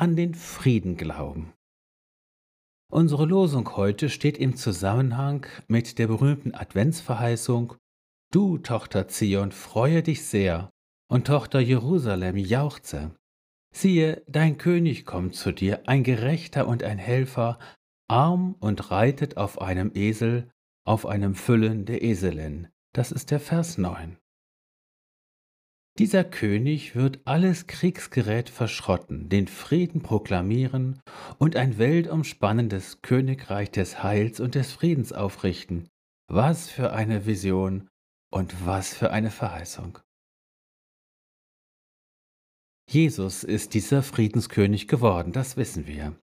an den Frieden glauben. Unsere Losung heute steht im Zusammenhang mit der berühmten Adventsverheißung Du, Tochter Zion, freue dich sehr, und Tochter Jerusalem jauchze. Siehe, dein König kommt zu dir, ein Gerechter und ein Helfer, arm und reitet auf einem Esel, auf einem Füllen der Eselin. Das ist der Vers 9. Dieser König wird alles Kriegsgerät verschrotten, den Frieden proklamieren und ein weltumspannendes Königreich des Heils und des Friedens aufrichten. Was für eine Vision und was für eine Verheißung. Jesus ist dieser Friedenskönig geworden, das wissen wir.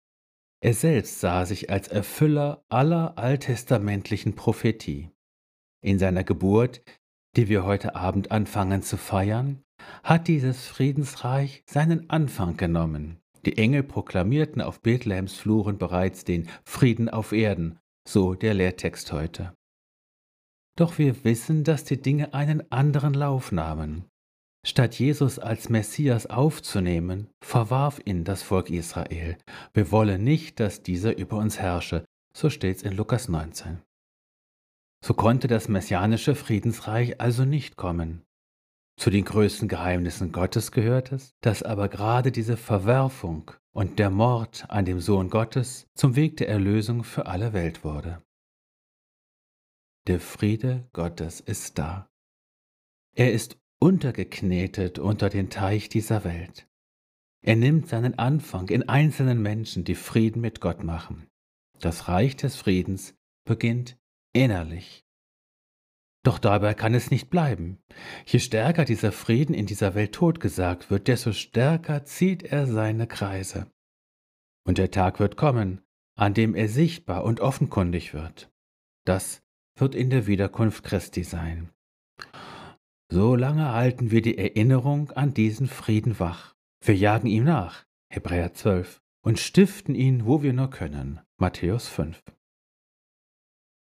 Er selbst sah sich als Erfüller aller alttestamentlichen Prophetie. In seiner Geburt, die wir heute Abend anfangen zu feiern, hat dieses Friedensreich seinen Anfang genommen. Die Engel proklamierten auf Bethlehems Fluren bereits den Frieden auf Erden, so der Lehrtext heute. Doch wir wissen, dass die Dinge einen anderen Lauf nahmen. Statt Jesus als Messias aufzunehmen, verwarf ihn das Volk Israel. Wir wollen nicht, dass dieser über uns herrsche, so steht's in Lukas 19. So konnte das messianische Friedensreich also nicht kommen. Zu den größten Geheimnissen Gottes gehört es, dass aber gerade diese Verwerfung und der Mord an dem Sohn Gottes zum Weg der Erlösung für alle Welt wurde. Der Friede Gottes ist da. Er ist untergeknetet unter den Teich dieser Welt. Er nimmt seinen Anfang in einzelnen Menschen, die Frieden mit Gott machen. Das Reich des Friedens beginnt innerlich. Doch dabei kann es nicht bleiben. Je stärker dieser Frieden in dieser Welt totgesagt wird, desto stärker zieht er seine Kreise. Und der Tag wird kommen, an dem er sichtbar und offenkundig wird. Das wird in der Wiederkunft Christi sein. Solange halten wir die Erinnerung an diesen Frieden wach. Wir jagen ihm nach, Hebräer 12, und stiften ihn, wo wir nur können, Matthäus 5.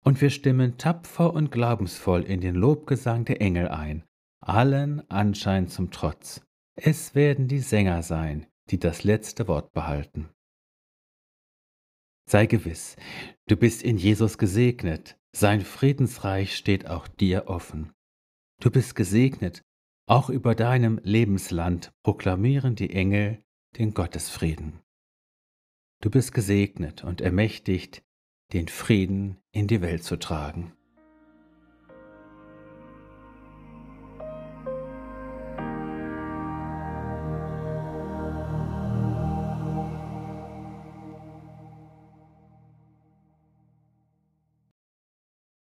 Und wir stimmen tapfer und glaubensvoll in den Lobgesang der Engel ein, allen Anschein zum Trotz. Es werden die Sänger sein, die das letzte Wort behalten. Sei gewiss, du bist in Jesus gesegnet, sein Friedensreich steht auch dir offen. Du bist gesegnet, auch über deinem Lebensland proklamieren die Engel den Gottesfrieden. Du bist gesegnet und ermächtigt, den Frieden in die Welt zu tragen.